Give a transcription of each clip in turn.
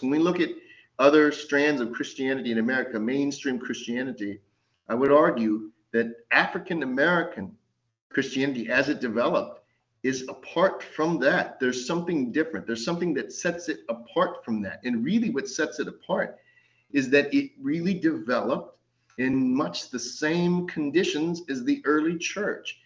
When we look at other strands of Christianity in America, mainstream Christianity, I would argue that African American Christianity, as it developed, is apart from that. There's something different. There's something that sets it apart from that. And really, what sets it apart is that it really developed in much the same conditions as the early church.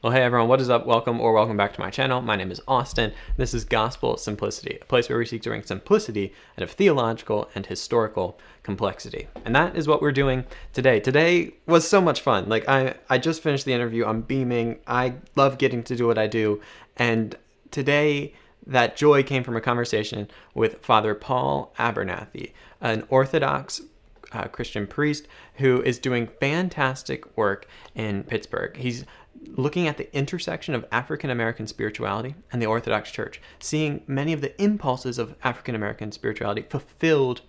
Well, hey everyone, what is up? Welcome or welcome back to my channel. My name is Austin. This is Gospel Simplicity, a place where we seek to bring simplicity out of theological and historical complexity. And that is what we're doing today. Today was so much fun. Like I I just finished the interview. I'm beaming. I love getting to do what I do. And today that joy came from a conversation with Father Paul Abernathy, an Orthodox uh, Christian priest who is doing fantastic work in Pittsburgh. He's looking at the intersection of African American spirituality and the Orthodox Church, seeing many of the impulses of African American spirituality fulfilled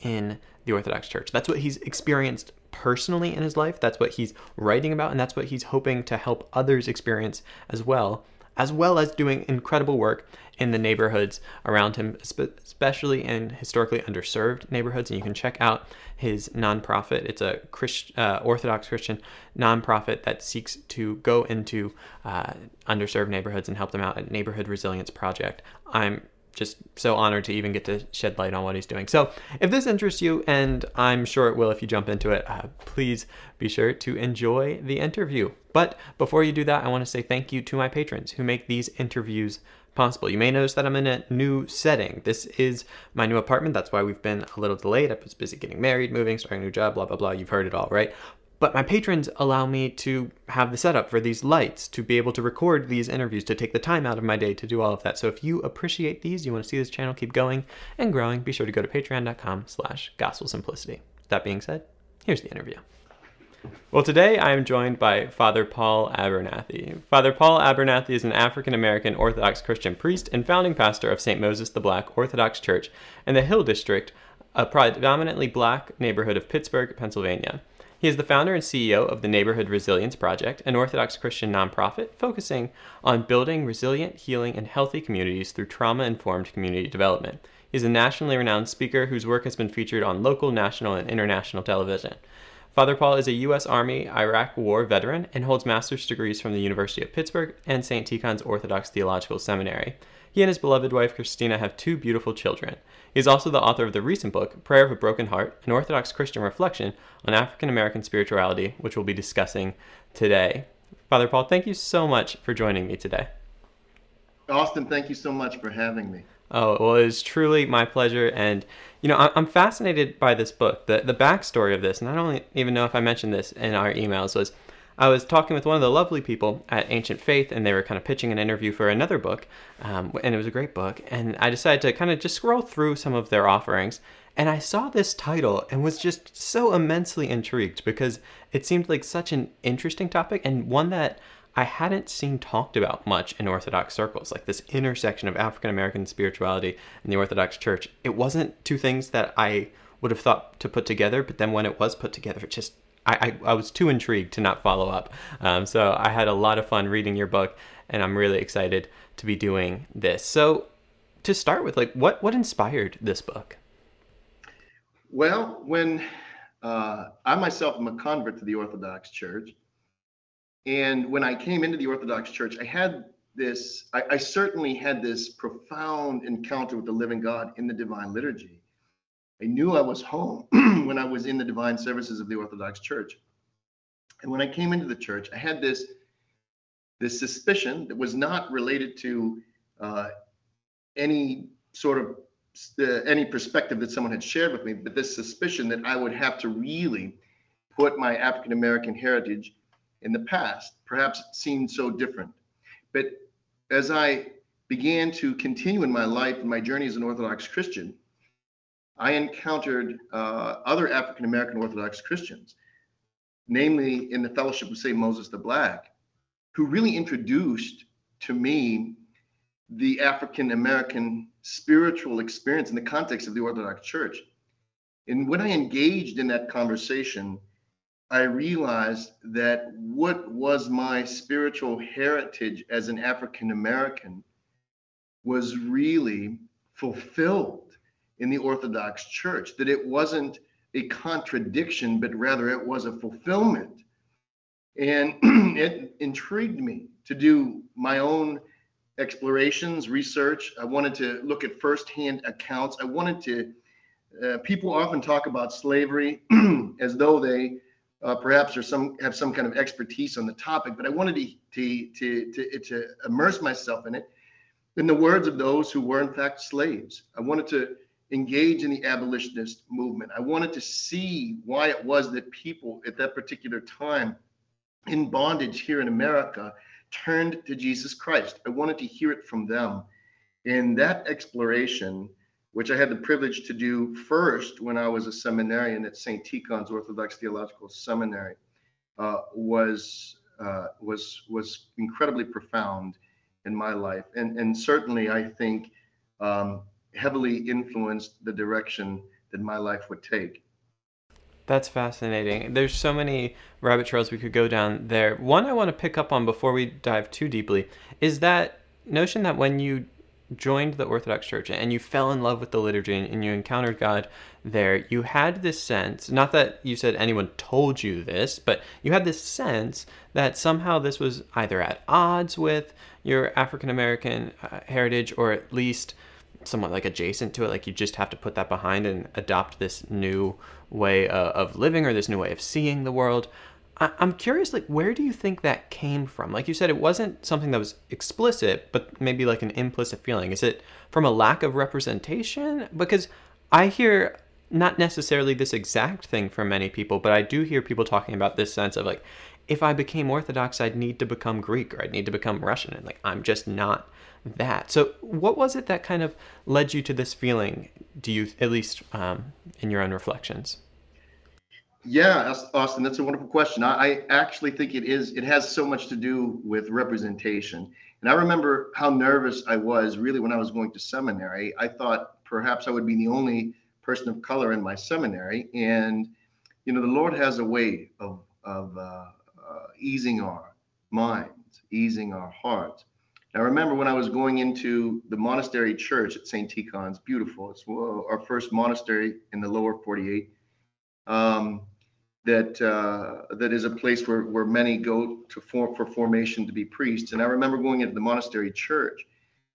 in the Orthodox Church. That's what he's experienced personally in his life, that's what he's writing about, and that's what he's hoping to help others experience as well as well as doing incredible work in the neighborhoods around him, especially in historically underserved neighborhoods. And you can check out his nonprofit. It's a Christ, uh, Orthodox Christian nonprofit that seeks to go into uh, underserved neighborhoods and help them out at Neighborhood Resilience Project. I'm just so honored to even get to shed light on what he's doing. So, if this interests you, and I'm sure it will if you jump into it, uh, please be sure to enjoy the interview. But before you do that, I want to say thank you to my patrons who make these interviews possible. You may notice that I'm in a new setting. This is my new apartment. That's why we've been a little delayed. I was busy getting married, moving, starting a new job, blah, blah, blah. You've heard it all, right? But my patrons allow me to have the setup for these lights, to be able to record these interviews, to take the time out of my day to do all of that. So if you appreciate these, you want to see this channel keep going and growing, be sure to go to patreon.com slash gospel simplicity. That being said, here's the interview. Well, today I am joined by Father Paul Abernathy. Father Paul Abernathy is an African American Orthodox Christian priest and founding pastor of St. Moses the Black Orthodox Church in the Hill District, a predominantly black neighborhood of Pittsburgh, Pennsylvania. He is the founder and CEO of the Neighborhood Resilience Project, an Orthodox Christian nonprofit focusing on building resilient, healing, and healthy communities through trauma informed community development. He is a nationally renowned speaker whose work has been featured on local, national, and international television. Father Paul is a U.S. Army Iraq War veteran and holds master's degrees from the University of Pittsburgh and St. Tikhon's Orthodox Theological Seminary. He and his beloved wife Christina have two beautiful children. He is also the author of the recent book, Prayer of a Broken Heart, an Orthodox Christian reflection on African American spirituality, which we'll be discussing today. Father Paul, thank you so much for joining me today. Austin, thank you so much for having me. Oh, well, it was truly my pleasure. And, you know, I'm fascinated by this book. The, the backstory of this, and I don't even know if I mentioned this in our emails, was I was talking with one of the lovely people at Ancient Faith, and they were kind of pitching an interview for another book, um, and it was a great book. And I decided to kind of just scroll through some of their offerings, and I saw this title and was just so immensely intrigued because it seemed like such an interesting topic and one that I hadn't seen talked about much in Orthodox circles, like this intersection of African American spirituality and the Orthodox Church. It wasn't two things that I would have thought to put together, but then when it was put together, it just I, I, I was too intrigued to not follow up. Um, so I had a lot of fun reading your book, and I'm really excited to be doing this. So to start with, like, what what inspired this book? Well, when uh, I myself am a convert to the Orthodox Church, and when I came into the Orthodox Church, I had this. I, I certainly had this profound encounter with the living God in the Divine Liturgy I knew I was home when I was in the divine services of the Orthodox Church. And when I came into the church, I had this this suspicion that was not related to uh, any sort of uh, any perspective that someone had shared with me, but this suspicion that I would have to really put my African American heritage in the past. Perhaps it seemed so different. But as I began to continue in my life and my journey as an Orthodox Christian, I encountered uh, other African American Orthodox Christians, namely in the Fellowship of St. Moses the Black, who really introduced to me the African American spiritual experience in the context of the Orthodox Church. And when I engaged in that conversation, I realized that what was my spiritual heritage as an African American was really fulfilled in the Orthodox Church, that it wasn't a contradiction, but rather it was a fulfillment. And it intrigued me to do my own explorations, research. I wanted to look at firsthand accounts. I wanted to, uh, people often talk about slavery as though they uh, perhaps are some have some kind of expertise on the topic, but I wanted to, to, to, to, to immerse myself in it in the words of those who were in fact slaves. I wanted to engage in the abolitionist movement. I wanted to see why it was that people at that particular time in bondage here in America turned to Jesus Christ. I wanted to hear it from them. And that exploration, which I had the privilege to do first when I was a seminarian at St. Tikhon's Orthodox Theological Seminary, uh, was uh, was was incredibly profound in my life, and and certainly I think um, heavily influenced the direction that my life would take. That's fascinating. There's so many rabbit trails we could go down there. One I want to pick up on before we dive too deeply is that notion that when you joined the Orthodox Church and you fell in love with the liturgy and you encountered God there, you had this sense, not that you said anyone told you this, but you had this sense that somehow this was either at odds with your African American uh, heritage or at least somewhat like adjacent to it like you just have to put that behind and adopt this new way uh, of living or this new way of seeing the world I- i'm curious like where do you think that came from like you said it wasn't something that was explicit but maybe like an implicit feeling is it from a lack of representation because i hear not necessarily this exact thing from many people but i do hear people talking about this sense of like if i became orthodox i'd need to become greek or i'd need to become russian and like i'm just not that. So, what was it that kind of led you to this feeling? Do you, at least um, in your own reflections? Yeah, Austin, that's a wonderful question. I, I actually think it is. It has so much to do with representation. And I remember how nervous I was really when I was going to seminary. I thought perhaps I would be the only person of color in my seminary. And, you know, the Lord has a way of, of uh, uh, easing our minds, easing our hearts. I remember when I was going into the monastery church at St. Tikhon's, beautiful. It's our first monastery in the lower 48. Um, that uh, that is a place where, where many go to form for formation to be priests. And I remember going into the monastery church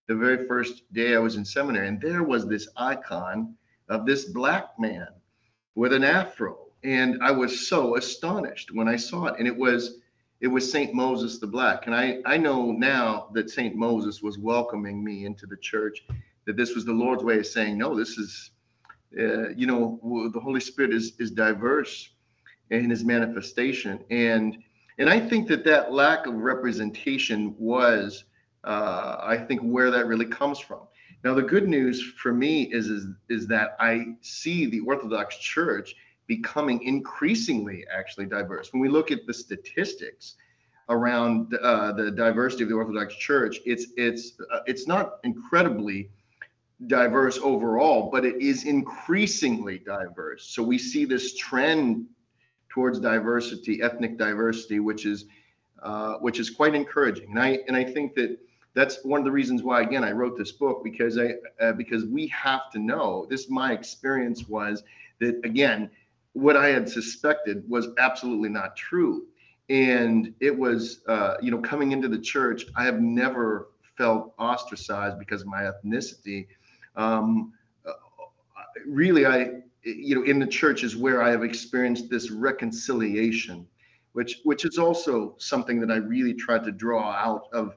the very first day I was in seminary, and there was this icon of this black man with an afro. And I was so astonished when I saw it. And it was it was St. Moses the Black. And I, I know now that St. Moses was welcoming me into the church, that this was the Lord's way of saying, no, this is, uh, you know, the Holy Spirit is, is diverse in his manifestation. And, and I think that that lack of representation was, uh, I think, where that really comes from. Now, the good news for me is, is, is that I see the Orthodox Church becoming increasingly actually diverse. When we look at the statistics around uh, the diversity of the Orthodox Church, it's it's uh, it's not incredibly diverse overall, but it is increasingly diverse. So we see this trend towards diversity, ethnic diversity, which is uh, which is quite encouraging. And I and I think that that's one of the reasons why again I wrote this book because I uh, because we have to know. This my experience was that again what I had suspected was absolutely not true. And it was, uh, you know, coming into the church, I have never felt ostracized because of my ethnicity. Um, uh, really, I, you know, in the church is where I have experienced this reconciliation, which which is also something that I really tried to draw out of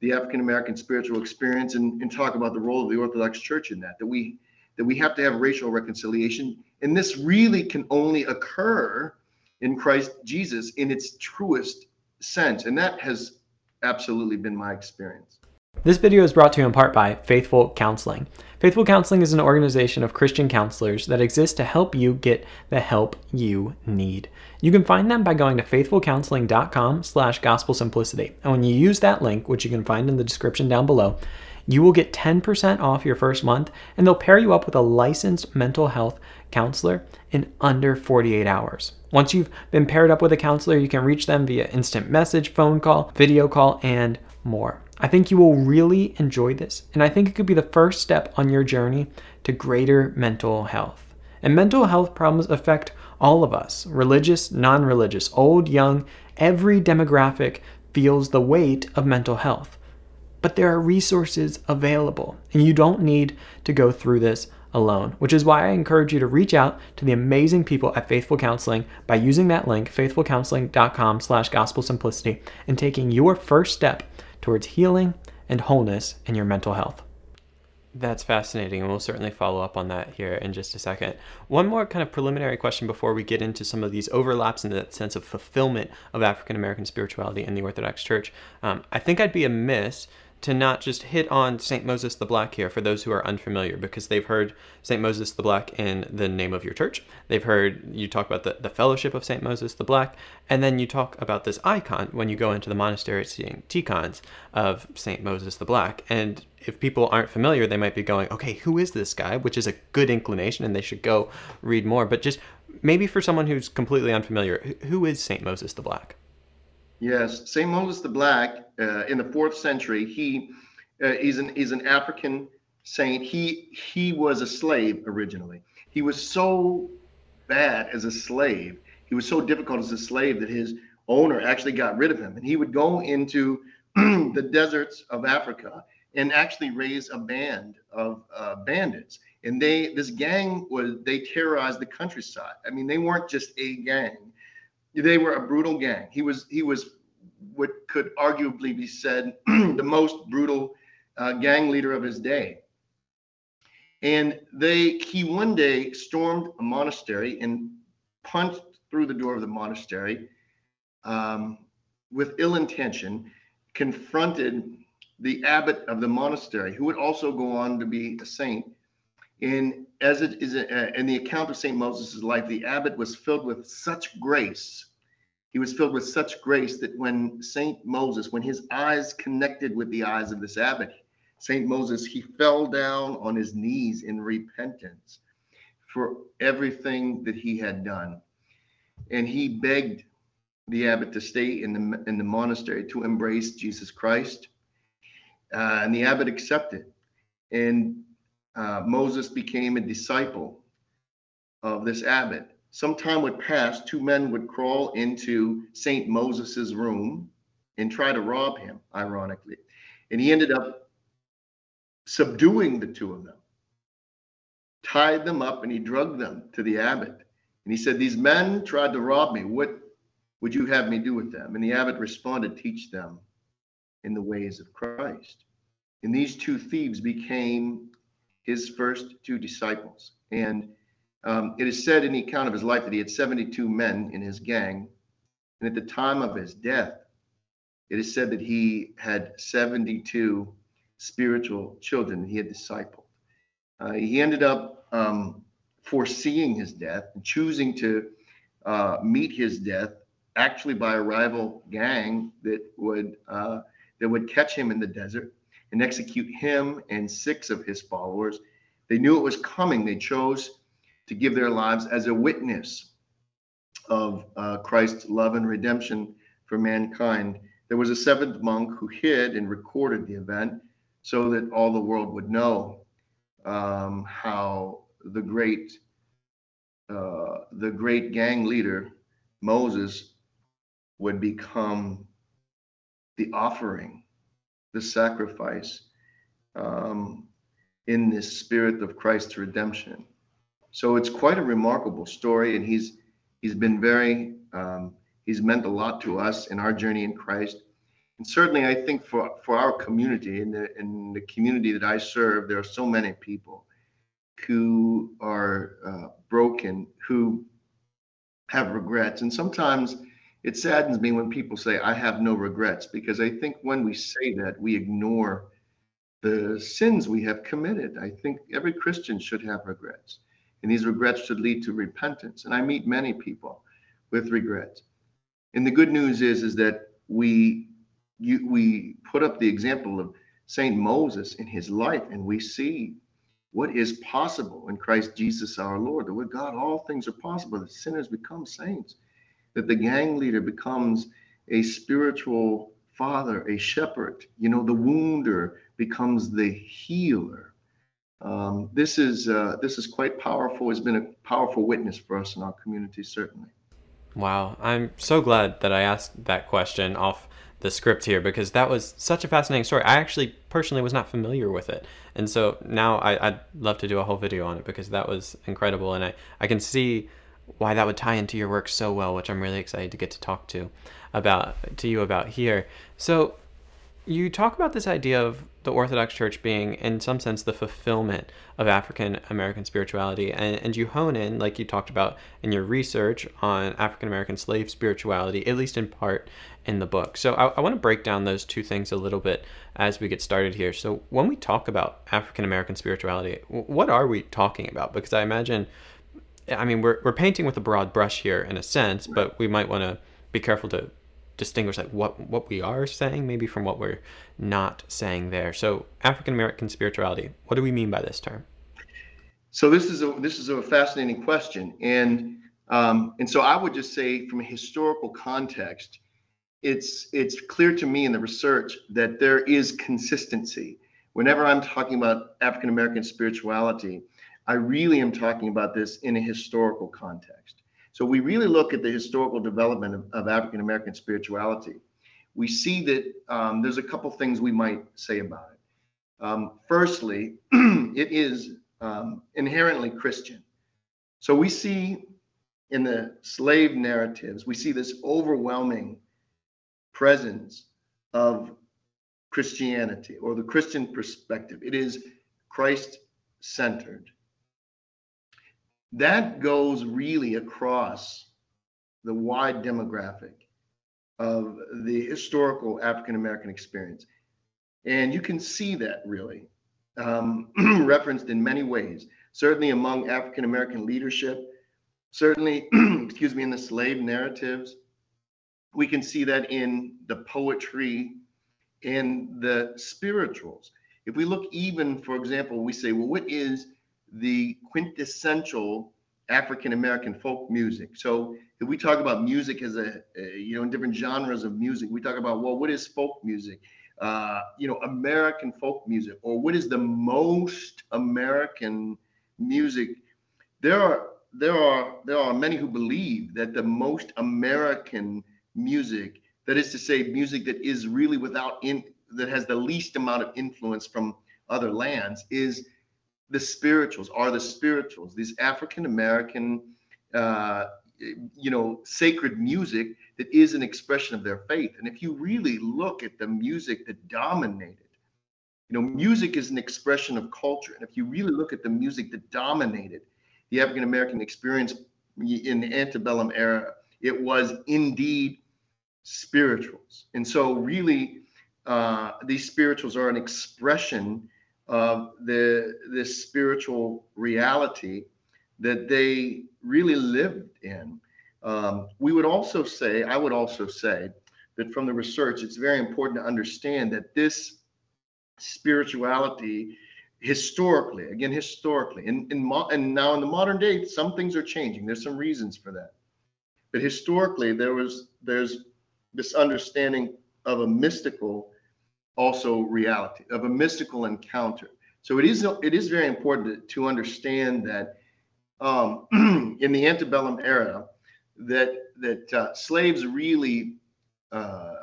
the African American spiritual experience and, and talk about the role of the Orthodox Church in that. That we that we have to have racial reconciliation. And this really can only occur in Christ Jesus in its truest sense. And that has absolutely been my experience. This video is brought to you in part by Faithful Counseling. Faithful Counseling is an organization of Christian counselors that exists to help you get the help you need. You can find them by going to faithfulcounseling.com slash gospel simplicity. And when you use that link, which you can find in the description down below, you will get 10% off your first month and they'll pair you up with a licensed mental health counselor in under 48 hours. Once you've been paired up with a counselor, you can reach them via instant message, phone call, video call, and more. I think you will really enjoy this, and I think it could be the first step on your journey to greater mental health. And mental health problems affect all of us religious, non religious, old, young, every demographic feels the weight of mental health. But there are resources available, and you don't need to go through this alone, which is why I encourage you to reach out to the amazing people at Faithful Counseling by using that link, faithfulcounseling.com slash gospel simplicity, and taking your first step towards healing and wholeness in your mental health. That's fascinating, and we'll certainly follow up on that here in just a second. One more kind of preliminary question before we get into some of these overlaps in that sense of fulfillment of African American spirituality in the Orthodox Church. Um, I think I'd be amiss to not just hit on St. Moses the Black here for those who are unfamiliar, because they've heard St. Moses the Black in the name of your church. They've heard you talk about the, the fellowship of St. Moses the Black, and then you talk about this icon when you go into the monastery seeing ticons of St. Moses the Black. And if people aren't familiar, they might be going, okay, who is this guy? Which is a good inclination, and they should go read more. But just maybe for someone who's completely unfamiliar, who is St. Moses the Black? Yes, St. Moses the Black uh, in the fourth century, he uh, is an is an African saint. He he was a slave originally. He was so bad as a slave. He was so difficult as a slave that his owner actually got rid of him, and he would go into the deserts of Africa and actually raise a band of uh, bandits. And they this gang was they terrorized the countryside. I mean, they weren't just a gang they were a brutal gang. He was he was what could arguably be said the most brutal uh, gang leader of his day. And they he one day stormed a monastery and punched through the door of the monastery um, with ill intention, confronted the abbot of the monastery, who would also go on to be a saint. And as it is uh, in the account of St. Moses' life, the abbot was filled with such grace. He was filled with such grace that when St. Moses, when his eyes connected with the eyes of this abbot, St. Moses, he fell down on his knees in repentance for everything that he had done. And he begged the abbot to stay in the, in the monastery to embrace Jesus Christ. Uh, and the abbot accepted. And uh, Moses became a disciple of this abbot. Some time would pass, two men would crawl into St. Moses's room and try to rob him, ironically. And he ended up subduing the two of them, tied them up, and he drugged them to the abbot. And he said, These men tried to rob me. What would you have me do with them? And the abbot responded, Teach them in the ways of Christ. And these two thieves became his first two disciples. And um, it is said in the account of his life that he had 72 men in his gang. And at the time of his death, it is said that he had 72 spiritual children he had discipled. Uh, he ended up um, foreseeing his death and choosing to uh, meet his death actually by a rival gang that would uh, that would catch him in the desert and execute him and six of his followers. They knew it was coming. They chose to give their lives as a witness of uh, Christ's love and redemption for mankind. There was a seventh monk who hid and recorded the event so that all the world would know um, how the great uh, the great gang leader Moses would become the offering the sacrifice um, in this spirit of Christ's redemption. So it's quite a remarkable story, and he's he's been very um, he's meant a lot to us in our journey in Christ, and certainly I think for for our community in the in the community that I serve, there are so many people who are uh, broken, who have regrets, and sometimes it saddens me when people say, I have no regrets, because I think when we say that, we ignore the sins we have committed. I think every Christian should have regrets, and these regrets should lead to repentance. And I meet many people with regrets. And the good news is, is that we you, we put up the example of Saint Moses in his life, and we see what is possible in Christ Jesus our Lord. That with God all things are possible. That sinners become saints. That the gang leader becomes a spiritual father, a shepherd. You know, the wounder becomes the healer. Um, this is uh, this is quite powerful. It's been a powerful witness for us in our community, certainly. Wow, I'm so glad that I asked that question off the script here because that was such a fascinating story. I actually personally was not familiar with it, and so now I, would love to do a whole video on it because that was incredible, and I I can see why that would tie into your work so well, which I'm really excited to get to talk to about to you about here. So you talk about this idea of the Orthodox Church being, in some sense, the fulfillment of African American spirituality, and, and you hone in, like you talked about in your research, on African American slave spirituality, at least in part in the book. So I, I want to break down those two things a little bit as we get started here. So when we talk about African American spirituality, what are we talking about? Because I imagine, I mean, we're, we're painting with a broad brush here in a sense, but we might want to be careful to distinguish like what what we are saying maybe from what we're not saying there. So African American spirituality, what do we mean by this term? So this is a this is a fascinating question, and um, and so I would just say from a historical context, it's it's clear to me in the research that there is consistency. Whenever I'm talking about African American spirituality, I really am talking about this in a historical context. So we really look at the historical development of, of African American spirituality. We see that um, there's a couple things we might say about it. Um, firstly, it is um, inherently Christian. So we see in the slave narratives, we see this overwhelming presence of Christianity or the Christian perspective. It is Christ centered that goes really across the wide demographic of the historical African American experience. And you can see that really um, referenced in many ways, certainly among African American leadership, certainly, excuse me, in the slave narratives. We can see that in the poetry and the spirituals. If we look even, for example, we say, well, what is the quintessential African American folk music. So if we talk about music as a, a, you know in different genres of music, we talk about well, what is folk music? Uh, you know, American folk music, or what is the most American music? There are there are there are many who believe that the most American music, that is to say, music that is really without in that has the least amount of influence from other lands, is the spirituals are the spirituals, these African American, uh, you know, sacred music that is an expression of their faith. And if you really look at the music that dominated, you know, music is an expression of culture. And if you really look at the music that dominated the African American experience in the antebellum era, it was indeed spirituals. And so, really, uh, these spirituals are an expression of the this spiritual reality that they really lived in. Um, we would also say, I would also say that from the research, it's very important to understand that this spirituality historically, again, historically, in, in and now in the modern day, some things are changing. There's some reasons for that. But historically, there was there's this understanding of a mystical also reality of a mystical encounter. So it is it is very important to, to understand that um, in the antebellum era, that that uh, slaves really uh,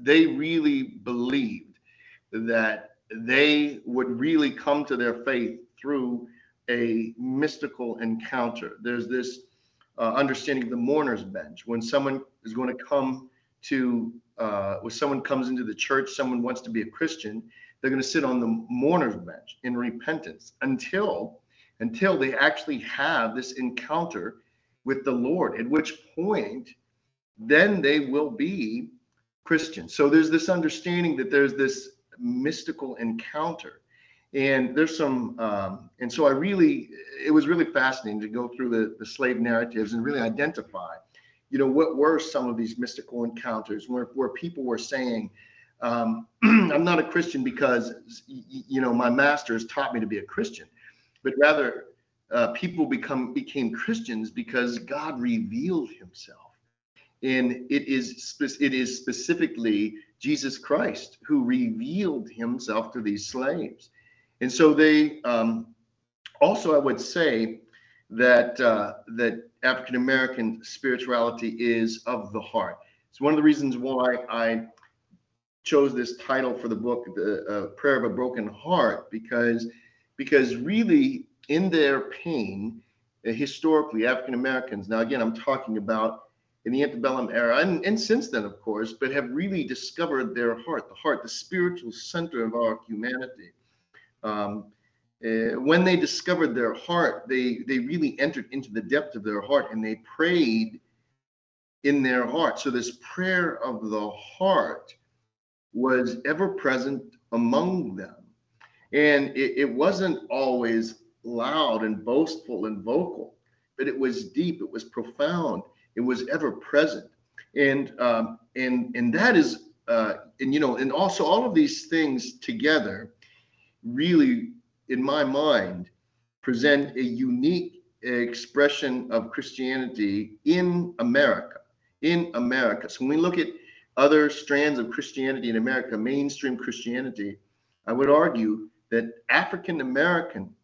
they really believed that they would really come to their faith through a mystical encounter. There's this uh, understanding of the mourner's bench when someone is going to come to uh, when someone comes into the church, someone wants to be a Christian, they're going to sit on the mourner's bench in repentance until until they actually have this encounter with the Lord, at which point then they will be Christians. So there's this understanding that there's this mystical encounter. And there's some, um, and so I really, it was really fascinating to go through the, the slave narratives and really identify, you know, what were some of these mystical encounters where, where people were saying, um, I'm not a Christian because, you know, my master has taught me to be a Christian, but rather uh, people become became Christians because God revealed Himself, and it is it is specifically Jesus Christ who revealed Himself to these slaves, and so they um, also I would say that uh, that African American spirituality is of the heart. It's one of the reasons why I chose this title for the book, "The uh, Prayer of a Broken Heart," because because really in their pain, uh, historically, African Americans, now again, I'm talking about in the antebellum era and, and since then, of course, but have really discovered their heart, the heart, the spiritual center of our humanity. Um, uh, when they discovered their heart, they, they really entered into the depth of their heart and they prayed in their heart. So, this prayer of the heart was ever present among them. And it, it wasn't always loud and boastful and vocal, but it was deep, it was profound, it was ever present. And um, and and that is uh, and you know, and also all of these things together really, in my mind, present a unique expression of Christianity in America. In America. So when we look at other strands of Christianity in America, mainstream Christianity, I would argue that African American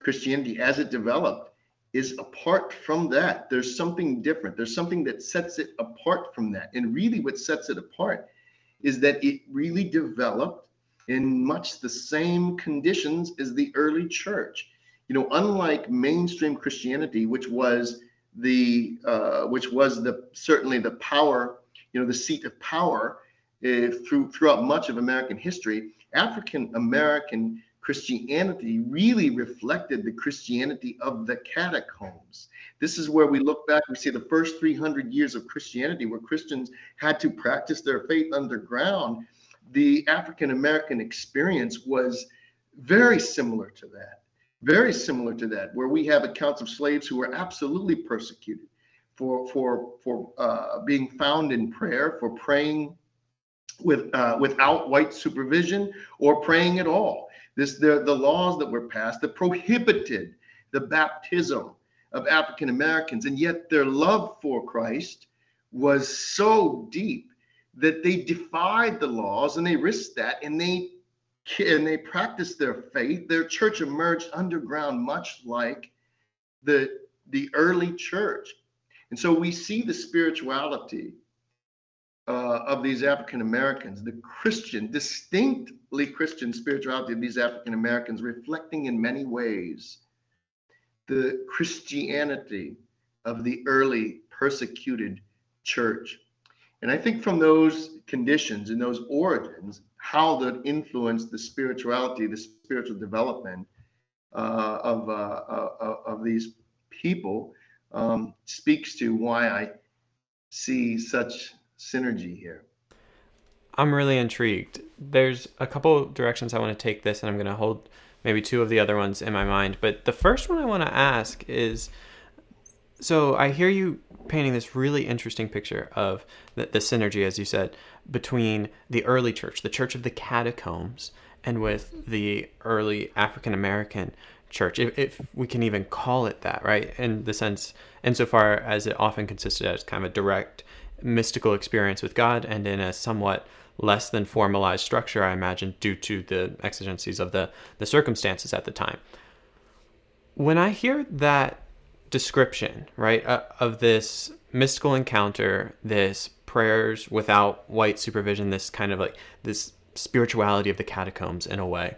Christianity as it developed is apart from that. There's something different. There's something that sets it apart from that. And really, what sets it apart is that it really developed in much the same conditions as the early church. You know, unlike mainstream Christianity, which was the uh, which was the certainly the power, you know, the seat of power uh, through throughout much of American history. African American Christianity really reflected the Christianity of the catacombs. This is where we look back, we see the first 300 years of Christianity where Christians had to practice their faith underground. The African American experience was very similar to that, very similar to that, where we have accounts of slaves who were absolutely persecuted for for for uh, being found in prayer, for praying with uh, without white supervision or praying at all. This the, the laws that were passed that prohibited the baptism of African Americans, and yet their love for Christ was so deep that they defied the laws and they risked that and they and they practiced their faith. Their church emerged underground, much like the the early church. And so we see the spirituality uh, of these African Americans, the Christian, distinctly Christian spirituality of these African Americans, reflecting in many ways the Christianity of the early persecuted church. And I think from those conditions and those origins, how that influenced the spirituality, the spiritual development uh, of, uh, uh of these people um, speaks to why I see such synergy here. I'm really intrigued. There's a couple directions I want to take this, and I'm going to hold maybe two of the other ones in my mind. But the first one I want to ask is so I hear you painting this really interesting picture of the, the synergy, as you said, between the early church, the church of the catacombs, and with the early African American church, if, if, we can even call it that, right? In the sense, insofar as it often consisted as kind of a direct mystical experience with God and in a somewhat less than formalized structure, I imagine, due to the exigencies of the, the circumstances at the time. When I hear that description, right, uh, of this mystical encounter, this prayers without white supervision, this kind of like this spirituality of the catacombs in a way,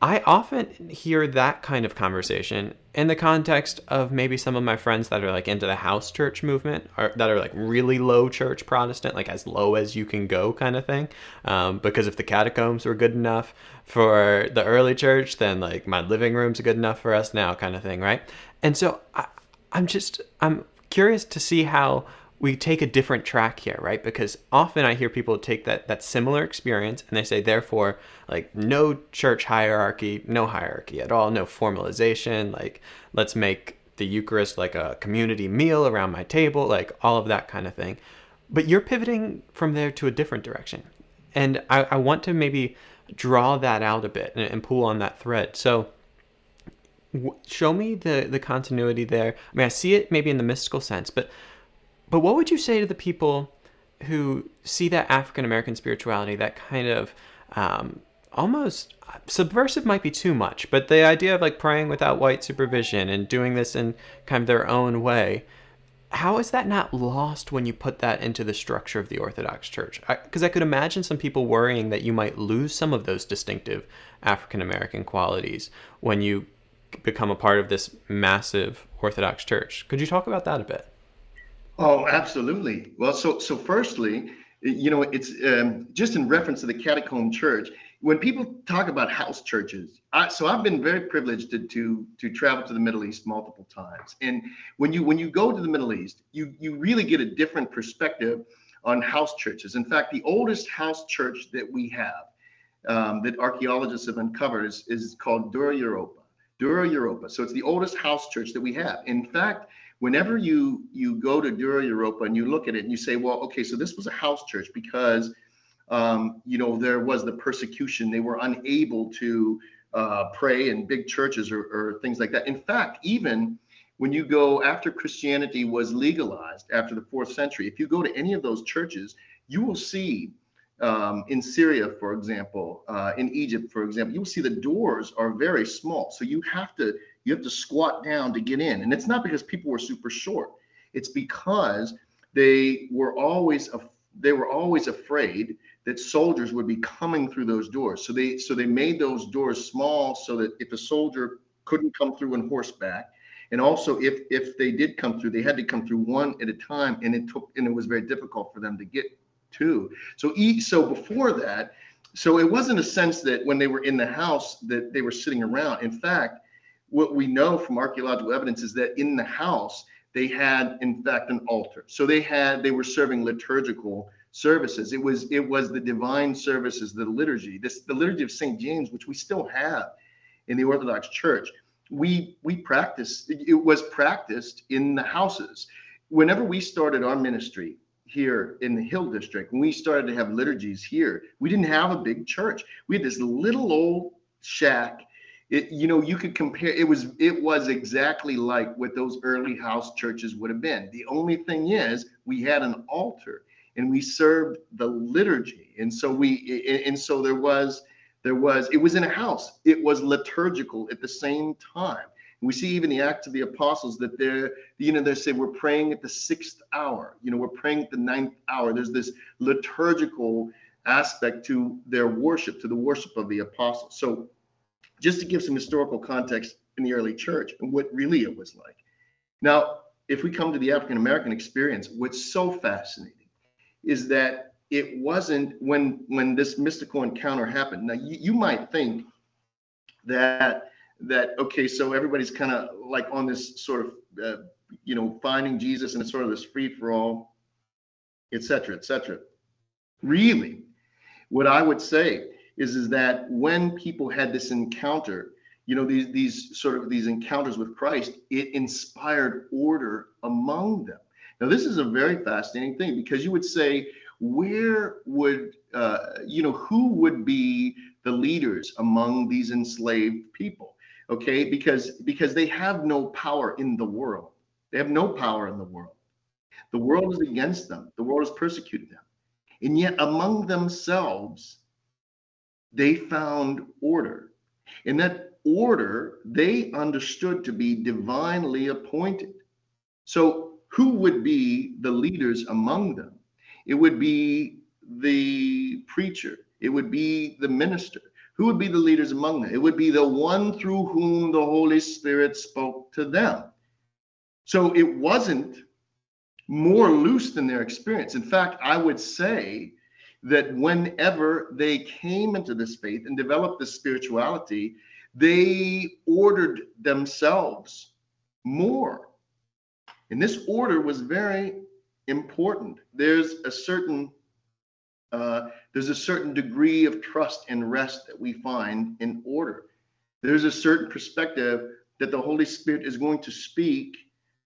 I often hear that kind of conversation in the context of maybe some of my friends that are like into the house church movement or that are like really low church Protestant, like as low as you can go kind of thing. Um, because if the catacombs were good enough for the early church, then like my living room's good enough for us now kind of thing, right? And so I, I'm just, I'm curious to see how we take a different track here, right? Because often I hear people take that that similar experience and they say, therefore, like no church hierarchy, no hierarchy at all, no formalization. Like let's make the Eucharist like a community meal around my table, like all of that kind of thing. But you're pivoting from there to a different direction, and I, I want to maybe draw that out a bit and, and pull on that thread. So show me the the continuity there. I mean, I see it maybe in the mystical sense, but but what would you say to the people who see that African American spirituality, that kind of um, almost subversive might be too much, but the idea of like praying without white supervision and doing this in kind of their own way, how is that not lost when you put that into the structure of the Orthodox Church? Because I, I, could imagine some people worrying that you might lose some of those distinctive African American qualities when you become a part of this massive Orthodox Church. Could you talk about that a bit? Oh, absolutely. Well, so so firstly, you know, it's um, just in reference to the Catacomb Church. When people talk about house churches, I, so I've been very privileged to, to to travel to the Middle East multiple times, and when you when you go to the Middle East, you you really get a different perspective on house churches. In fact, the oldest house church that we have, um, that archaeologists have uncovered, is, is called Dura Europa. Dura Europa. So it's the oldest house church that we have. In fact, whenever you you go to Dura Europa and you look at it and you say, well, okay, so this was a house church because um, you know there was the persecution; they were unable to uh, pray in big churches or, or things like that. In fact, even when you go after Christianity was legalized after the fourth century, if you go to any of those churches, you will see um, in Syria, for example, uh, in Egypt, for example, you will see the doors are very small. So you have to you have to squat down to get in. And it's not because people were super short. It's because they were always they were always afraid that soldiers would be coming through those doors. So they so they made those doors small so that if a soldier couldn't come through on horseback, and also if if they did come through, they had to come through one at a time, and it took and it was very difficult for them to get to. So e, so before that, so it wasn't a sense that when they were in the house that they were sitting around. In fact, what we know from archaeological evidence is that in the house they had in fact an altar. So they had they were serving liturgical services. It was it was the divine services the liturgy this the liturgy of st james which we still have in the orthodox church. We we practice it was practiced in the houses. Whenever we started our ministry here in the hill district when we started to have liturgies here we didn't have a big church. We had this little old shack it you know you could compare it was it was exactly like what those early house churches would have been. The only thing is we had an altar and we served the liturgy. And so we and so there was there was it was in a house. It was liturgical at the same time. We see even the acts of the apostles that they're you know they say we're praying at the sixth hour. You know we're praying at the ninth hour. There's this liturgical aspect to their worship to the worship of the apostles. So just to give some historical context in the early church and what really it was like. Now, if we come to the African American experience, what's so fascinating is that it wasn't when when this mystical encounter happened. Now, you, you might think that that okay, so everybody's kind of like on this sort of uh, you know finding Jesus and it's sort of this free for all, etc., etc. Really, what I would say is is that when people had this encounter you know these these sort of these encounters with christ it inspired order among them. Now this is a very fascinating thing because you would say where would uh, you know who would be the leaders among these enslaved people? Okay because because they have no power in the world. They have no power in the world. The world is against them. The world has persecuted them. And yet among themselves they found order. And that order they understood to be divinely appointed. So, who would be the leaders among them? It would be the preacher, it would be the minister. Who would be the leaders among them? It would be the one through whom the Holy Spirit spoke to them. So it wasn't more loose than their experience. In fact, I would say that whenever they came into this faith and developed this spirituality, they ordered themselves more. And this order was very important. There's a certain uh, there's a certain degree of trust and rest that we find in order. There's a certain perspective that the Holy Spirit is going to speak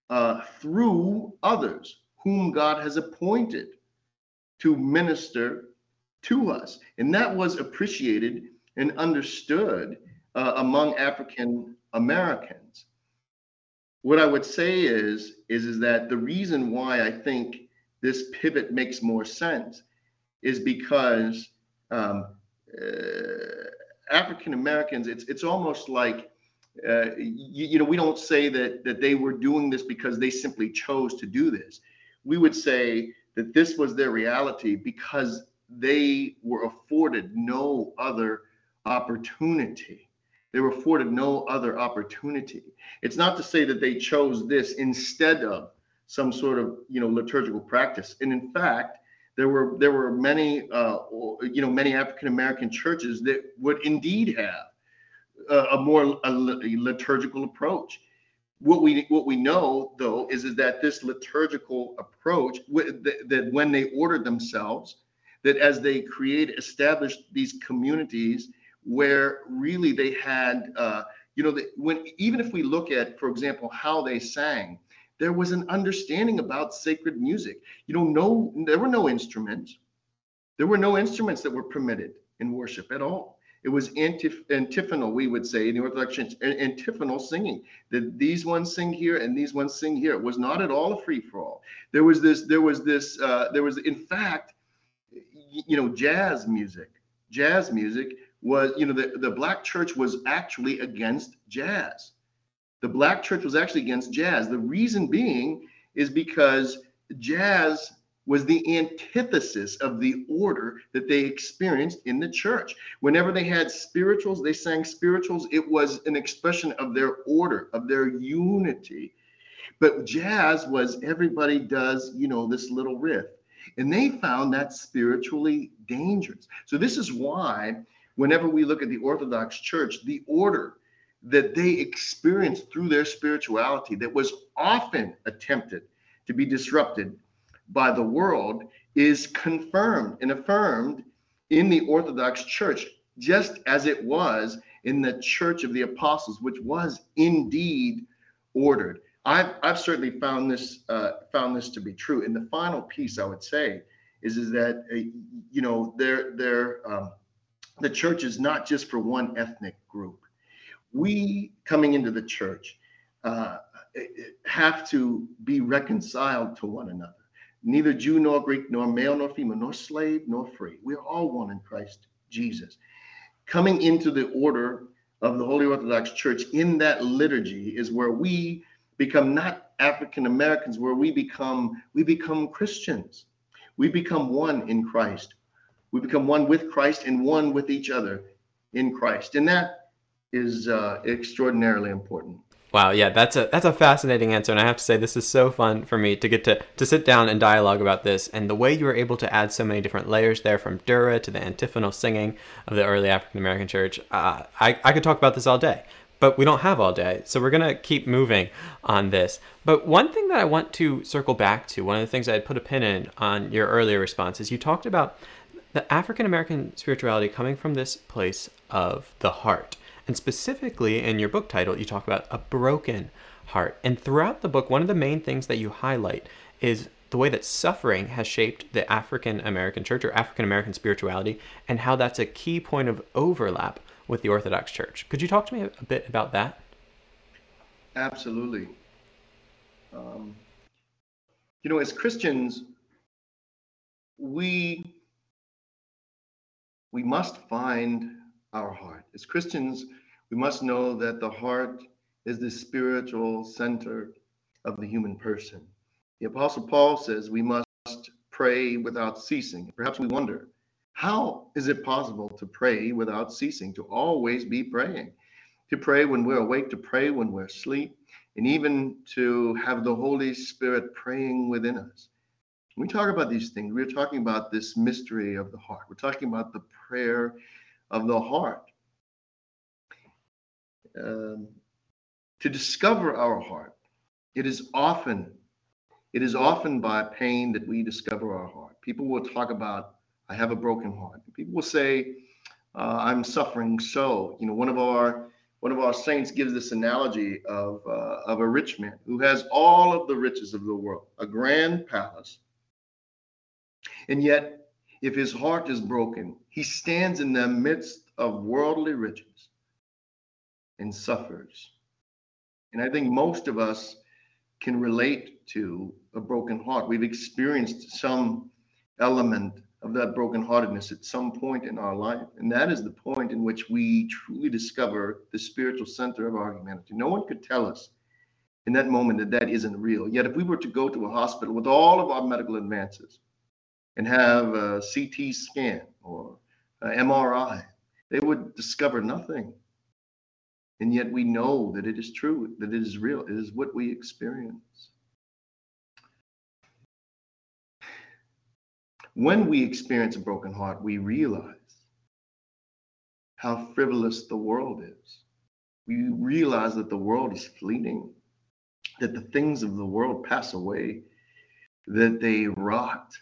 uh, through others whom God has appointed to minister to us. And that was appreciated and understood uh, among African Americans. What I would say is, is, is that the reason why I think this pivot makes more sense is because um, uh, African Americans, it's it's almost like uh, you, you, know we don't say that that they were doing this because they simply chose to do this. We would say that this was their reality because they were afforded no other opportunity. They were afforded no other opportunity. It's not to say that they chose this instead of some sort of you know liturgical practice. And in fact, there were there were many uh, you know many African American churches that would indeed have a, a more a liturgical approach. What we what we know though is, is that this liturgical approach that, that when they ordered themselves, that as they create established these communities where really they had uh, you know the, when even if we look at for example how they sang there was an understanding about sacred music. You know, no, there were no instruments. There were no instruments that were permitted in worship at all. It was antif- antiphonal, we would say in the Orthodox Church, antiphonal singing. That these ones sing here and these ones sing here. It was not at all a free for all. There was this. There was this. Uh, there was, in fact, you know, jazz music. Jazz music was, you know, the, the black church was actually against jazz the black church was actually against jazz. The reason being is because jazz was the antithesis of the order that they experienced in the church. Whenever they had spirituals, they sang spirituals. It was an expression of their order, of their unity. But jazz was everybody does, you know, this little riff. And they found that spiritually dangerous. So, this is why, whenever we look at the Orthodox Church, the order that they experienced through their spirituality that was often attempted to be disrupted by the world is confirmed and affirmed in the Orthodox Church, just as it was in the Church of the Apostles, which was indeed ordered. I've, I've certainly found this uh, found this to be true. And the final piece I would say is is that uh, you know there there um, the church is not just for one ethnic group we coming into the church uh, have to be reconciled to one another. Neither Jew nor Greek, nor male nor female, nor slave nor free. We're all one in Christ Jesus. Coming into the order of the Holy Orthodox Church in that liturgy is where we become not African Americans, where we become we become Christians. We become one in Christ. We become one with Christ and one with each other in Christ. And that is uh, extraordinarily important. Wow, yeah, that's a that's a fascinating answer, and I have to say this is so fun for me to get to to sit down and dialogue about this, and the way you were able to add so many different layers there, from Dura to the antiphonal singing of the early African American church. Uh, I I could talk about this all day, but we don't have all day, so we're gonna keep moving on this. But one thing that I want to circle back to, one of the things I had put a pin in on your earlier response, is you talked about the African American spirituality coming from this place of the heart and specifically in your book title, you talk about a broken heart. And throughout the book, one of the main things that you highlight is the way that suffering has shaped the African American church or African American spirituality and how that's a key point of overlap with the Orthodox Church. Could you talk to me a bit about that? Absolutely. Um, you know, as Christians, we we must find our heart. As Christians, we must know that the heart is the spiritual center of the human person. The Apostle Paul says we must pray without ceasing. Perhaps we wonder, how is it possible to pray without ceasing, to always be praying? To pray when we're awake, to pray when we're asleep, and even to have the Holy Spirit praying within us. When we talk about these things, we're talking about this mystery of the heart. We're talking about the prayer of the heart. Um, to discover our heart, it is often it is often by pain that we discover our heart. People will talk about, I have a broken heart. People will say, uh, I'm suffering so. You know, one of our one of our saints gives this analogy of, uh, of a rich man who has all of the riches of the world, a grand palace. And yet, if his heart is broken, he stands in the midst of worldly riches and suffers. And I think most of us can relate to a broken heart. We've experienced some element of that brokenheartedness at some point in our life. And that is the point in which we truly discover the spiritual center of our humanity. No one could tell us in that moment that that isn't real. Yet, if we were to go to a hospital with all of our medical advances and have a CT scan or MRI, they would discover nothing. And yet, we know that it is true, that it is real, it is what we experience. When we experience a broken heart, we realize how frivolous the world is. We realize that the world is fleeting, that the things of the world pass away, that they rot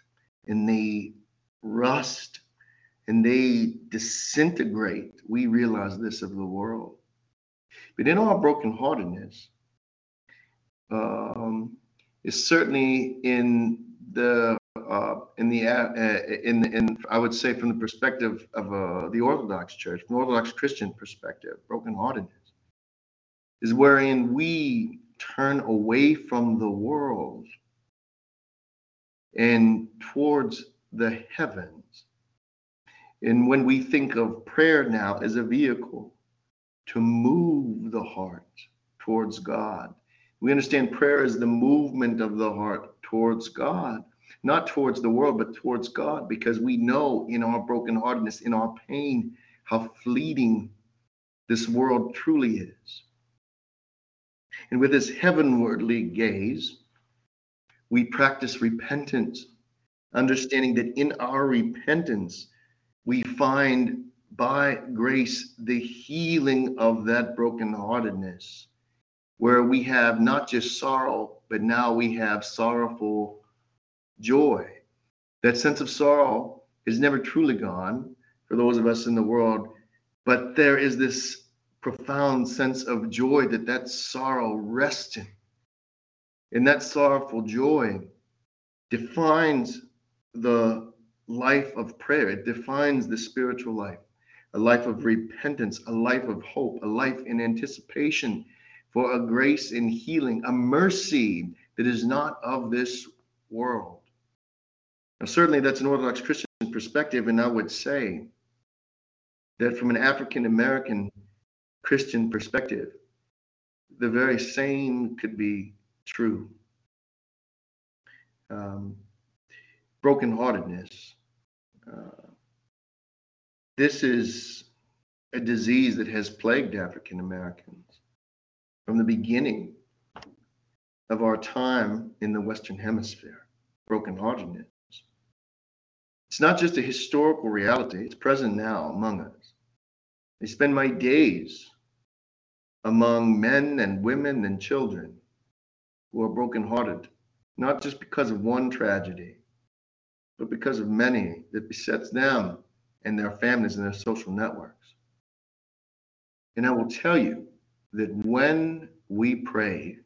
and they rust and they disintegrate. We realize this of the world. But in our brokenheartedness, um, is certainly in the uh, in the uh, in in I would say from the perspective of uh, the Orthodox Church, from the Orthodox Christian perspective, brokenheartedness is wherein we turn away from the world and towards the heavens. And when we think of prayer now as a vehicle to move the heart towards God, we understand prayer as the movement of the heart towards God not towards the world, but towards God, because we know in our brokenheartedness, in our pain, how fleeting this world truly is. And with this heavenwardly gaze, we practice repentance, understanding that in our repentance, we find by grace the healing of that brokenheartedness, where we have not just sorrow, but now we have sorrowful joy. That sense of sorrow is never truly gone for those of us in the world, but there is this profound sense of joy that that sorrow rests in. And that sorrowful joy defines the life of prayer. It defines the spiritual life, a life of repentance, a life of hope, a life in anticipation for a grace in healing, a mercy that is not of this world. Now, certainly that's an Orthodox Christian perspective, and I would say that from an African American Christian perspective, the very same could be true. Um, brokenheartedness. Uh, this is a disease that has plagued African Americans from the beginning of our time in the Western Hemisphere. Brokenheartedness. It's not just a historical reality, it's present now among us. I spend my days among men and women and children who are brokenhearted, not just because of one tragedy, but because of many that besets them and their families and their social networks. And I will tell you that when we pray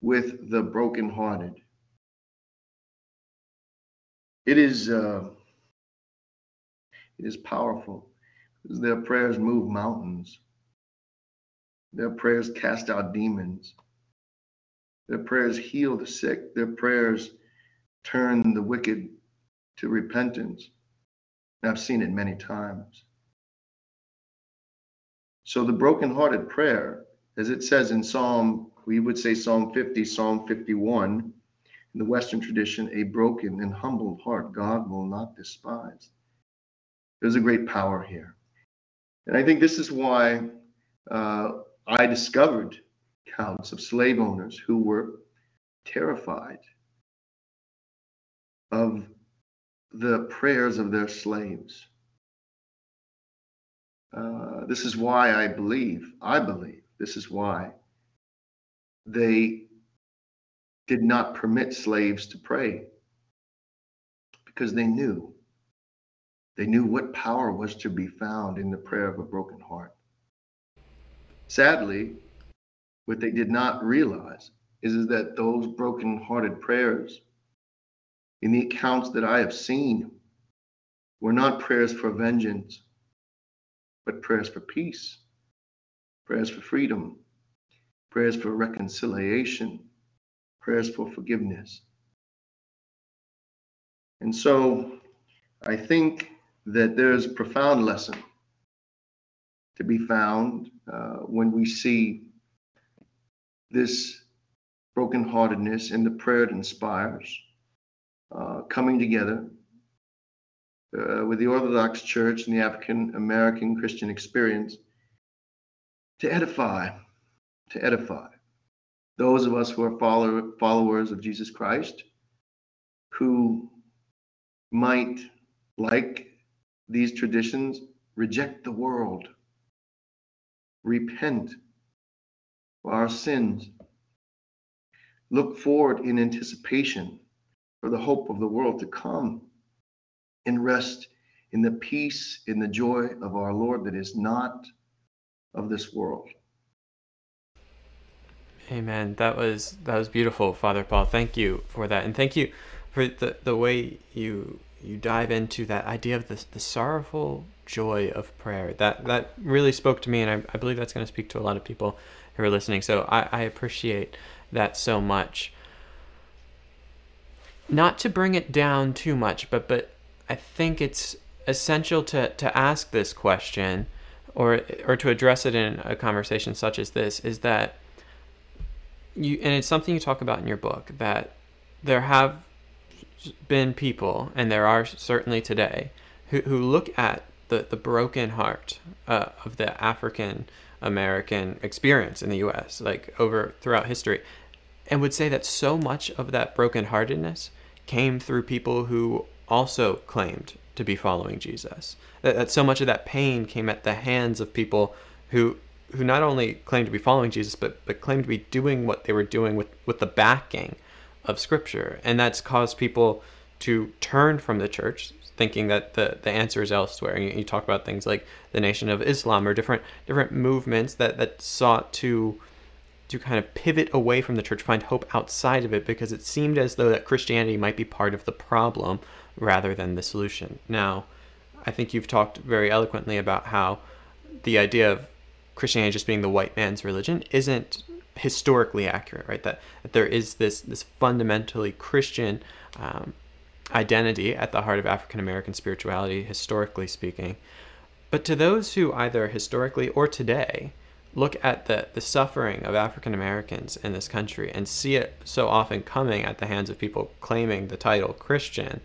with the brokenhearted, it is uh, it is powerful their prayers move mountains. Their prayers cast out demons. Their prayers heal the sick. Their prayers turn the wicked to repentance. And I've seen it many times. So the brokenhearted prayer, as it says in Psalm, we would say Psalm 50, Psalm 51, in the Western tradition, a broken and humbled heart God will not despise. There's a great power here. And I think this is why uh, I discovered counts of slave owners who were terrified of the prayers of their slaves. Uh, this is why I believe, I believe, this is why they did not permit slaves to pray because they knew. They knew what power was to be found in the prayer of a broken heart. Sadly, what they did not realize is, is that those broken-hearted prayers in the accounts that I have seen were not prayers for vengeance, but prayers for peace, prayers for freedom, prayers for reconciliation, prayers for forgiveness. And so I think that there's a profound lesson to be found uh, when we see this brokenheartedness and the prayer it inspires uh, coming together uh, with the Orthodox Church and the African American Christian experience to edify, to edify those of us who are follow, followers of Jesus Christ who might, like these traditions, reject the world, repent for our sins, look forward in anticipation for the hope of the world to come, and rest in the peace, in the joy of our Lord that is not of this world. Amen. That was that was beautiful, Father Paul. Thank you for that, and thank you for the the way you you dive into that idea of the the sorrowful joy of prayer. That that really spoke to me, and I, I believe that's going to speak to a lot of people who are listening. So I, I appreciate that so much. Not to bring it down too much, but but I think it's essential to to ask this question, or or to address it in a conversation such as this. Is that you and it's something you talk about in your book that there have been people, and there are certainly today, who, who look at the, the broken heart uh, of the African American experience in the U.S., like over throughout history, and would say that so much of that brokenheartedness came through people who also claimed to be following Jesus. That, that so much of that pain came at the hands of people who who not only claimed to be following Jesus, but but claimed to be doing what they were doing with with the backing of Scripture, and that's caused people to turn from the church, thinking that the the answer is elsewhere. You, you talk about things like the Nation of Islam or different different movements that that sought to to kind of pivot away from the church, find hope outside of it, because it seemed as though that Christianity might be part of the problem rather than the solution. Now, I think you've talked very eloquently about how the idea of Christianity just being the white man's religion isn't historically accurate, right? That, that there is this this fundamentally Christian um, identity at the heart of African American spirituality, historically speaking. But to those who either historically or today look at the, the suffering of African Americans in this country and see it so often coming at the hands of people claiming the title Christian,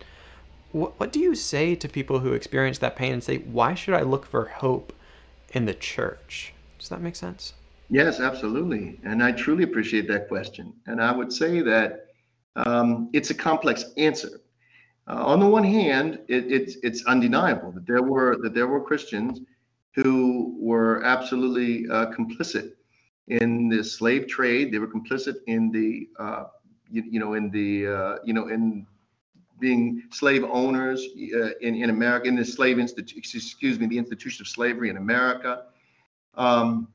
what, what do you say to people who experience that pain and say, why should I look for hope in the church? Does that make sense? Yes, absolutely. And I truly appreciate that question. And I would say that um, it's a complex answer. Uh, on the one hand, it, it's it's undeniable that there were that there were Christians who were absolutely uh, complicit in the slave trade. They were complicit in the uh, you, you, know in the uh, you know in being slave owners uh, in in America in the slave institute excuse me the institution of slavery in America um,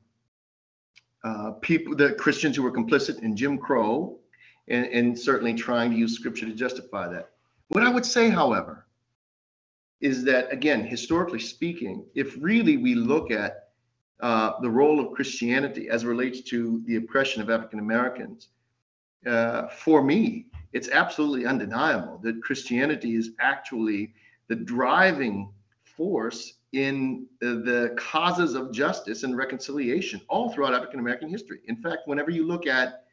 uh, people, the Christians who were complicit in Jim Crow, and, and certainly trying to use scripture to justify that. What I would say, however, is that again, historically speaking, if really we look at uh, the role of Christianity as relates to the oppression of African Americans, uh, for me, it's absolutely undeniable that Christianity is actually the driving force in the causes of justice and reconciliation all throughout African American history. In fact, whenever you look at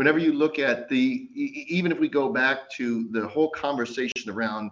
whenever you look at the even if we go back to the whole conversation around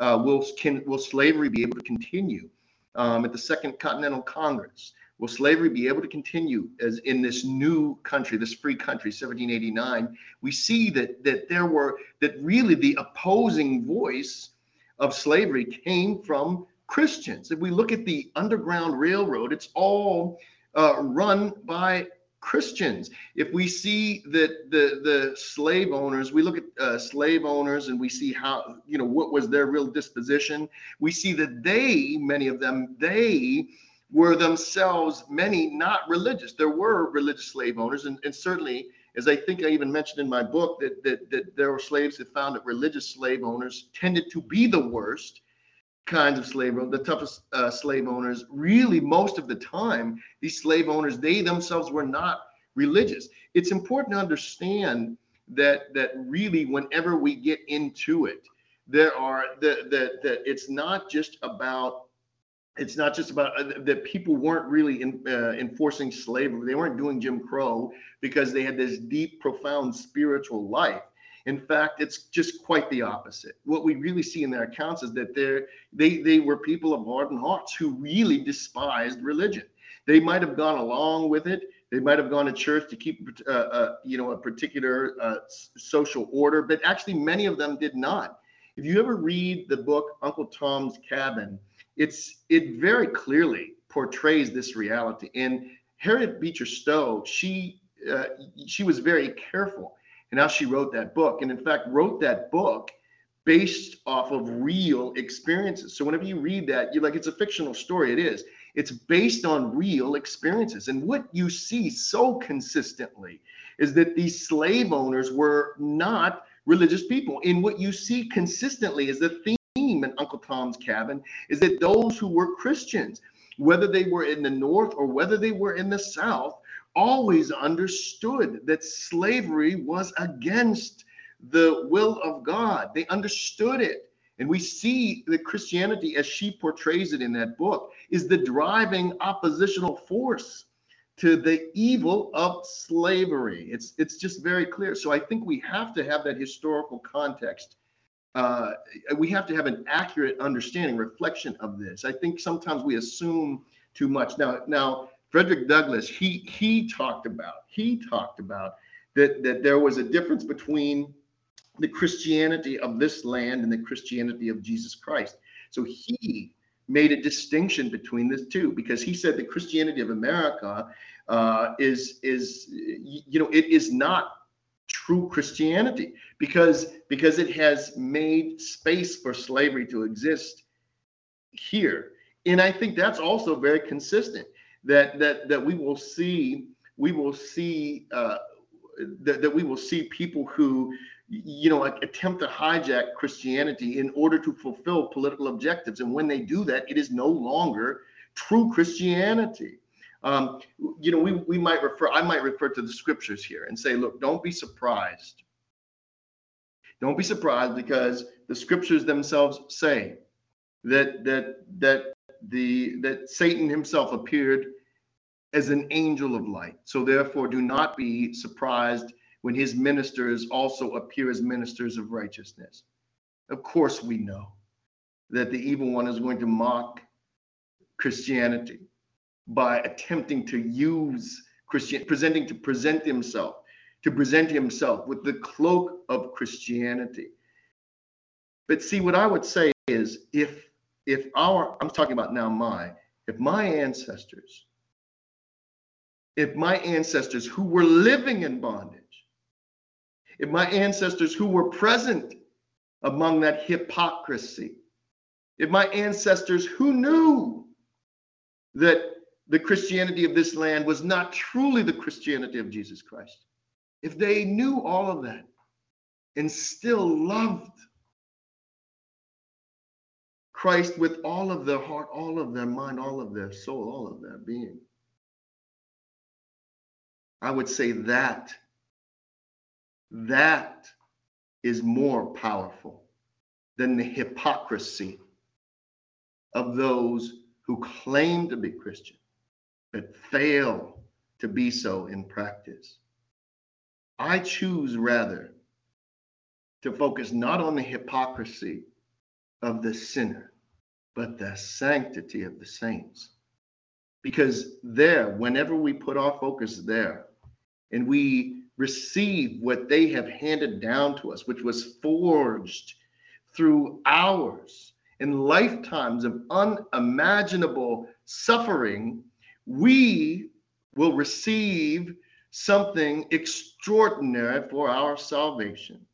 uh, will can will slavery be able to continue um, at the Second Continental Congress? Will slavery be able to continue as in this new country, this free country, 1789? We see that that there were that really the opposing voice of slavery came from Christians. If we look at the Underground Railroad, it's all uh, run by Christians. If we see that the the slave owners, we look at uh, slave owners and we see how you know what was their real disposition. We see that they, many of them, they were themselves many not religious. There were religious slave owners, and, and certainly, as I think I even mentioned in my book, that, that that there were slaves that found that religious slave owners tended to be the worst kinds of slave the toughest uh, slave owners. Really most of the time these slave owners they themselves were not religious. It's important to understand that that really whenever we get into it there are that that that it's not just about it's not just about uh, that people weren't really in, uh, enforcing slavery. They weren't doing jim crow because they had this deep profound spiritual life in fact, it's just quite the opposite. What we really see in their accounts is that they they were people of hardened hearts who really despised religion. They might have gone along with it. They might have gone to church to keep, uh, uh, you know, a particular uh, social order, but actually many of them did not. If you ever read the book Uncle Tom's Cabin, it's it very clearly portrays this reality. And Harriet Beecher Stowe, she uh, she was very careful and how she wrote that book. And in fact, wrote that book based off of real experiences. So whenever you read that, you're like, it's a fictional story. It is. It's based on real experiences. And what you see so consistently is that these slave owners were not religious people. And what you see consistently is the theme in Uncle Tom's Cabin is that those who were Christians, whether they were in the North or whether they were in the South, always understood that slavery was against the will of God. They understood it. And we see that Christianity, as she portrays it in that book, is the driving oppositional force to the evil of slavery. It's it's just very clear. So I think we have to have that historical context. Uh, we have to have an accurate understanding, reflection of this. I think sometimes we assume too much. Now, now Frederick Douglass, he he talked about he talked about that that there was a difference between the Christianity of this land and the Christianity of Jesus Christ. So he made a distinction between the two because he said the Christianity of America uh, is is you know it is not true Christianity because because it has made space for slavery to exist here. And I think that's also very consistent that that that we will see we will see uh, that, that we will see people who you know attempt to hijack christianity in order to fulfill political objectives. And when they do that it is no longer true christianity. Um, you know we, we might refer i might refer to the scriptures here and say look don't be surprised. Don't be surprised because the scriptures themselves say that that that the that satan himself appeared as an angel of light. So therefore, do not be surprised when his ministers also appear as ministers of righteousness. Of course, we know that the evil one is going to mock Christianity by attempting to use Christian, presenting to present himself, to present himself with the cloak of Christianity. But see, what I would say is if if our I'm talking about now my if my ancestors if my ancestors who were living in bondage, if my ancestors who were present among that hypocrisy, if my ancestors who knew that the Christianity of this land was not truly the Christianity of Jesus Christ, if they knew all of that and still loved Christ with all of their heart, all of their mind, all of their soul, all of their being, I would say that that is more powerful than the hypocrisy of those who claim to be Christian but fail to be so in practice. I choose rather to focus not on the hypocrisy of the sinner, but the sanctity of the saints. Because there, whenever we put our focus there, and we receive what they have handed down to us, which was forged through hours and lifetimes of unimaginable suffering, we will receive something extraordinary for our salvation.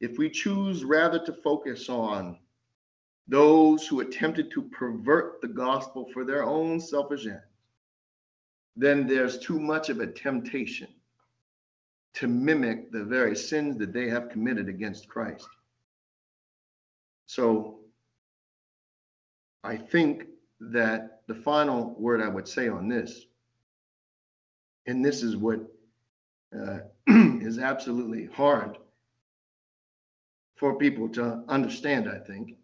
If we choose rather to focus on those who attempted to pervert the gospel for their own selfish ends, then there's too much of a temptation to mimic the very sins that they have committed against Christ. So I think that the final word I would say on this, and this is what uh, is absolutely hard for people to understand, I think,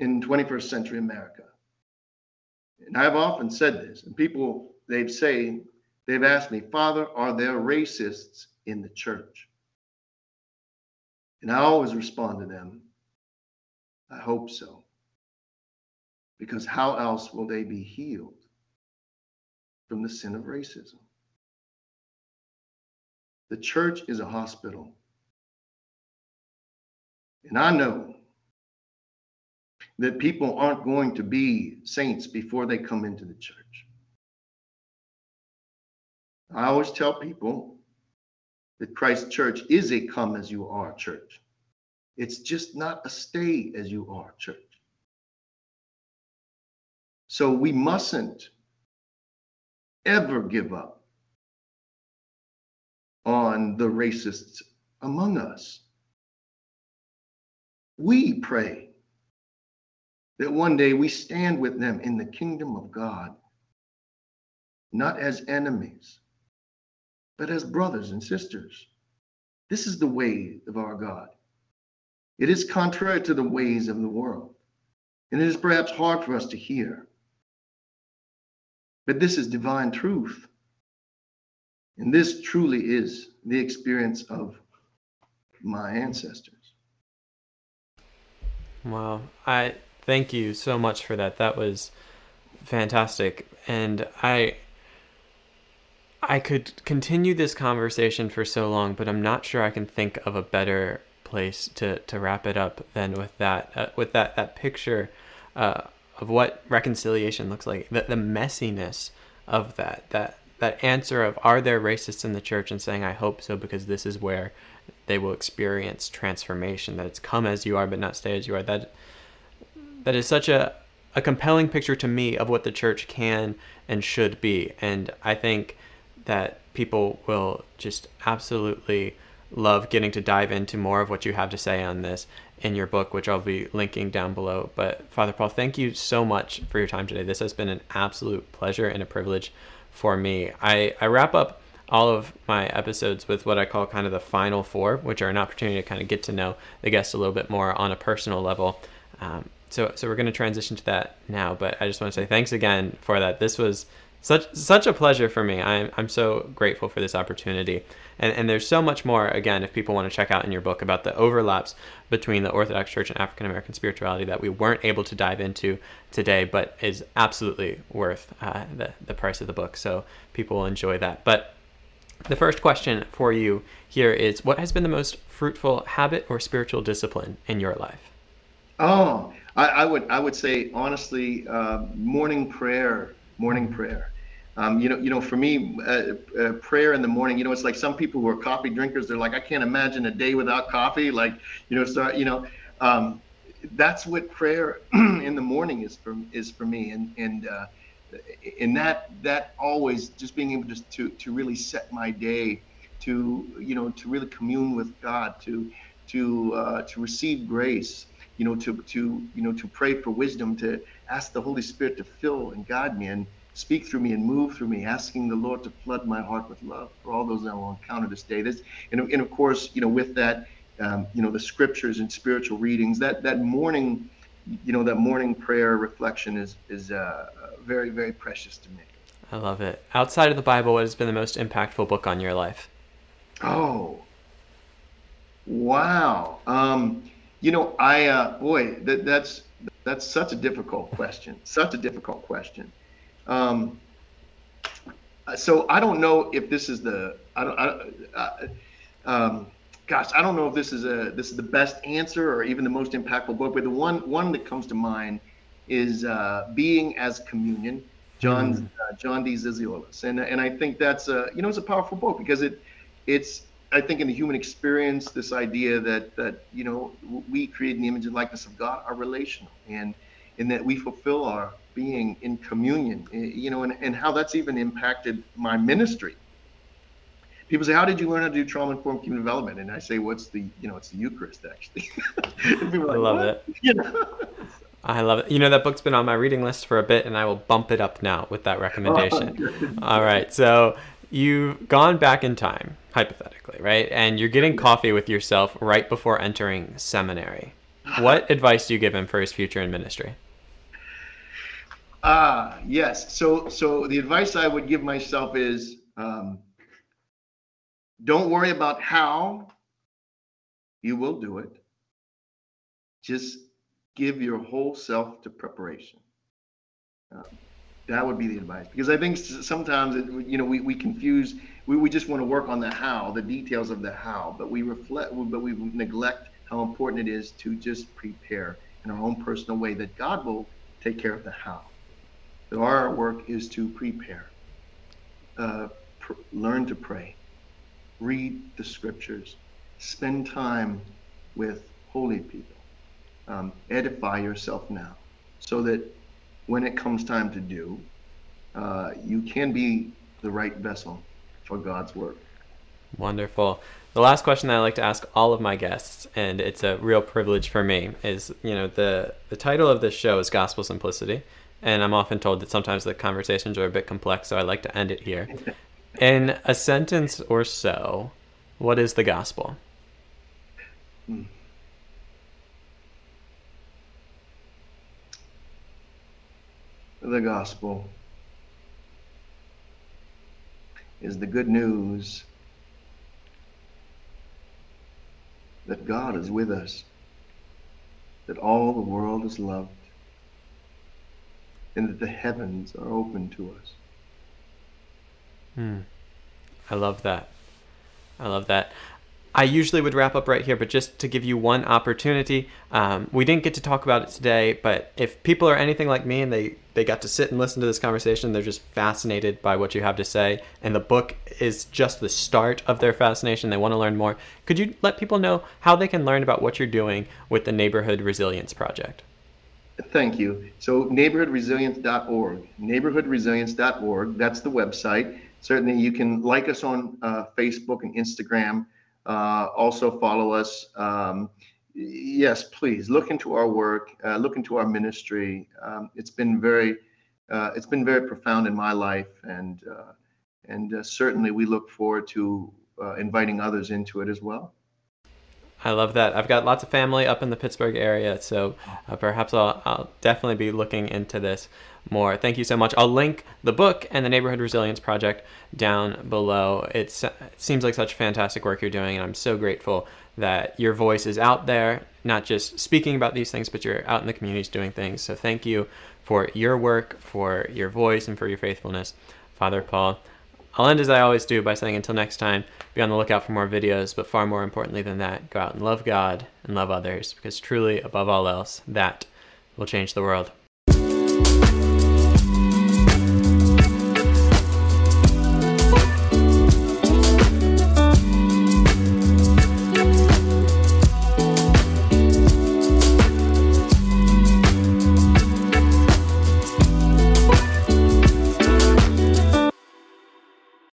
in 21st century America. And I've often said this, and people, they've say, they've asked me, Father, are there racists in the church? And I always respond to them, I hope so. Because how else will they be healed from the sin of racism? The church is a hospital. And I know that people aren't going to be saints before they come into the church. I always tell people that Christ Church is a come as you are church. It's just not a stay as you are church. So we mustn't ever give up on the racists among us. We pray that one day we stand with them in the kingdom of God, not as enemies, but as brothers and sisters. This is the way of our God. It is contrary to the ways of the world, and it is perhaps hard for us to hear. But this is divine truth. And this truly is the experience of my ancestors. Wow. I thank you so much for that. That was fantastic. And I I could continue this conversation for so long, but I'm not sure I can think of a better place to, to wrap it up than with that uh, with that that picture uh, of what reconciliation looks like, the, the messiness of that, that that answer of are there racists in the church and saying I hope so because this is where they will experience transformation that it's come as you are but not stay as you are that that is such a a compelling picture to me of what the church can and should be and I think that people will just absolutely love getting to dive into more of what you have to say on this in your book, which I'll be linking down below. But Father Paul, thank you so much for your time today. This has been an absolute pleasure and a privilege for me. I, I wrap up all of my episodes with what I call kind of the final four, which are an opportunity to kind of get to know the guest a little bit more on a personal level. Um, so, so we're going to transition to that now. But I just want to say thanks again for that. This was such such a pleasure for me. I'm I'm so grateful for this opportunity. And and there's so much more again if people want to check out in your book about the overlaps between the Orthodox Church and African American spirituality that we weren't able to dive into today, but is absolutely worth uh, the the price of the book. So people will enjoy that. But the first question for you here is what has been the most fruitful habit or spiritual discipline in your life? Oh, I, I would I would say honestly, uh, morning prayer, morning prayer. Um, you know, you know, for me, uh, uh, prayer in the morning. You know, it's like some people who are coffee drinkers. They're like, I can't imagine a day without coffee. Like, you know, so you know, um, that's what prayer in the morning is for is for me. And and uh, and that that always just being able just to to really set my day, to you know, to really commune with God, to to uh, to receive grace. You know, to to you know, to pray for wisdom, to ask the Holy Spirit to fill and guide me and speak through me and move through me, asking the Lord to flood my heart with love for all those that will encounter this day. This, and, and of course, you know, with that, um, you know, the scriptures and spiritual readings, that that morning, you know, that morning prayer reflection is is uh, very very precious to me. I love it. Outside of the Bible, what has been the most impactful book on your life? Oh, wow. Um, you know, I uh, boy, that, that's that's such a difficult question. Such a difficult question. Um, so I don't know if this is the I don't, I, uh, um, gosh I don't know if this is a this is the best answer or even the most impactful book, but the one one that comes to mind is uh, being as communion. John mm. uh, John D. Zizioulas, and and I think that's a you know it's a powerful book because it it's I think in the human experience this idea that that you know we create in the image and likeness of God are relational and in that we fulfill our being in communion eh, you know and, and how that's even impacted my ministry people say how did you learn how to do trauma informed human development and i say what's the you know it's the eucharist actually i love what? it you know I love it. You know, that book's been on my reading list for a bit, and I will bump it up now with that recommendation. All right. So you've gone back in time, hypothetically, right? And you're getting coffee with yourself right before entering seminary. What advice do you give him for his future in ministry? Ah, uh, yes. So, so the advice I would give myself is um, don't worry about how you will do it. Just give your whole self to preparation. Uh, that would be the advice because I think sometimes it, you know we, we confuse we, we just want to work on the how the details of the how but we reflect but we neglect how important it is to just prepare in our own personal way that God will take care of the how. That our work is to prepare, uh, pr- learn to pray, read the scriptures, spend time with holy people, um, edify yourself now, so that when it comes time to do, uh, you can be the right vessel for God's work. Wonderful. The last question that I like to ask all of my guests, and it's a real privilege for me, is you know the the title of this show is Gospel Simplicity, and I'm often told that sometimes the conversations are a bit complex, so I like to end it here. In a sentence or so, what is the gospel? Hmm. The gospel is the good news that God is with us, that all the world is loved, and that the heavens are open to us. Hmm. I love that. I love that. I usually would wrap up right here, but just to give you one opportunity, um, we didn't get to talk about it today, but if people are anything like me and they, they got to sit and listen to this conversation, they're just fascinated by what you have to say, and the book is just the start of their fascination, they want to learn more, could you let people know how they can learn about what you're doing with the Neighborhood Resilience Project? Thank you. So, neighborhoodresilience.org, neighborhoodresilience.org, that's the website. Certainly, you can like us on uh, Facebook and Instagram. Uh, also follow us. Um, yes, please look into our work, uh, look into our ministry. Um, it's been very, uh, it's been very profound in my life, and uh, and uh, certainly we look forward to inviting others into it as well. I love that. I've got lots of family up in the Pittsburgh area, so uh, perhaps I'll, I'll, definitely be looking into this more. Thank you so much. I'll link the book and the Neighborhood Resilience Project down below. It's, it seems like such fantastic work you're doing, and I'm so grateful that your voice is out there, not just speaking about these things, but you're out in the communities doing things. So thank you for your work, for your voice, and for your faithfulness, Father Paul. I'll end as I always do by saying until next time, be on the lookout for more videos, but far more importantly than that, go out and love God and love others, because truly, above all else, that will change the world.